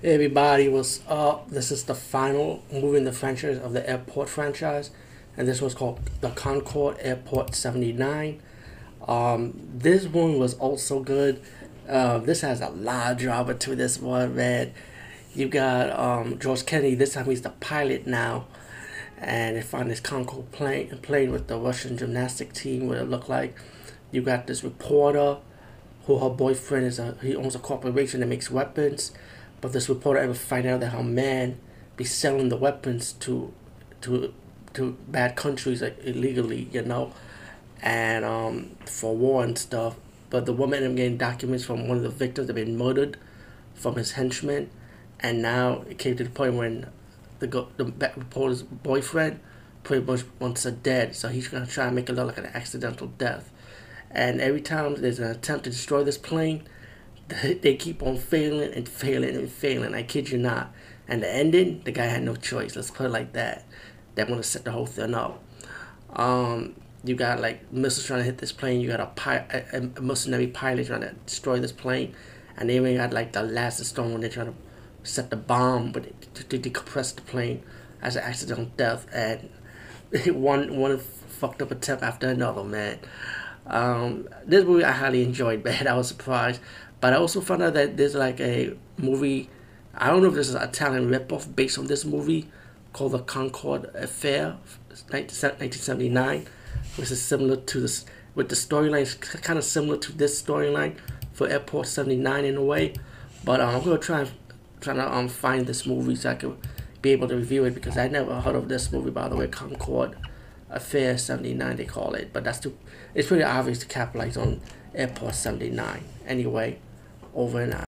Hey everybody, what's up? This is the final movie in the franchise of the airport franchise, and this was called the Concorde Airport 79. Um, this one was also good. Uh, this has a lot of drama to this one, man. You got um, George Kennedy, this time he's the pilot now, and they find this Concorde plane playing with the Russian gymnastic team, what it looked like. You got this reporter who her boyfriend is a he owns a corporation that makes weapons but this reporter ever find out that her man be selling the weapons to to to bad countries like illegally, you know, and um for war and stuff. But the woman ended getting documents from one of the victims that been murdered from his henchmen, and now it came to the point when the go- the reporter's boyfriend pretty much wants her dead, so he's gonna try and make it look like an accidental death. And every time there's an attempt to destroy this plane, they keep on failing and failing and failing. I kid you not. And the ending, the guy had no choice. Let's put it like that. That want to set the whole thing up. Um, you got like missiles trying to hit this plane. You got a, pi- a, a mercenary pilot trying to destroy this plane, and they even got like the last storm when they're trying to set the bomb, but to, to decompress the plane as an accidental death. And one one fucked up attempt after another, man. Um, this movie I highly enjoyed, man. I was surprised. But I also found out that there's like a movie, I don't know if this is an Italian ripoff based on this movie called The Concorde Affair, 1979, which is similar to this, with the storyline, kind of similar to this storyline for Airport 79 in a way. But um, I'm going to try and trying to um, find this movie so I can be able to review it because I never heard of this movie, by the way, Concorde Affair 79, they call it. But that's too, it's pretty obvious to capitalize on Airport 79. Anyway, over and out.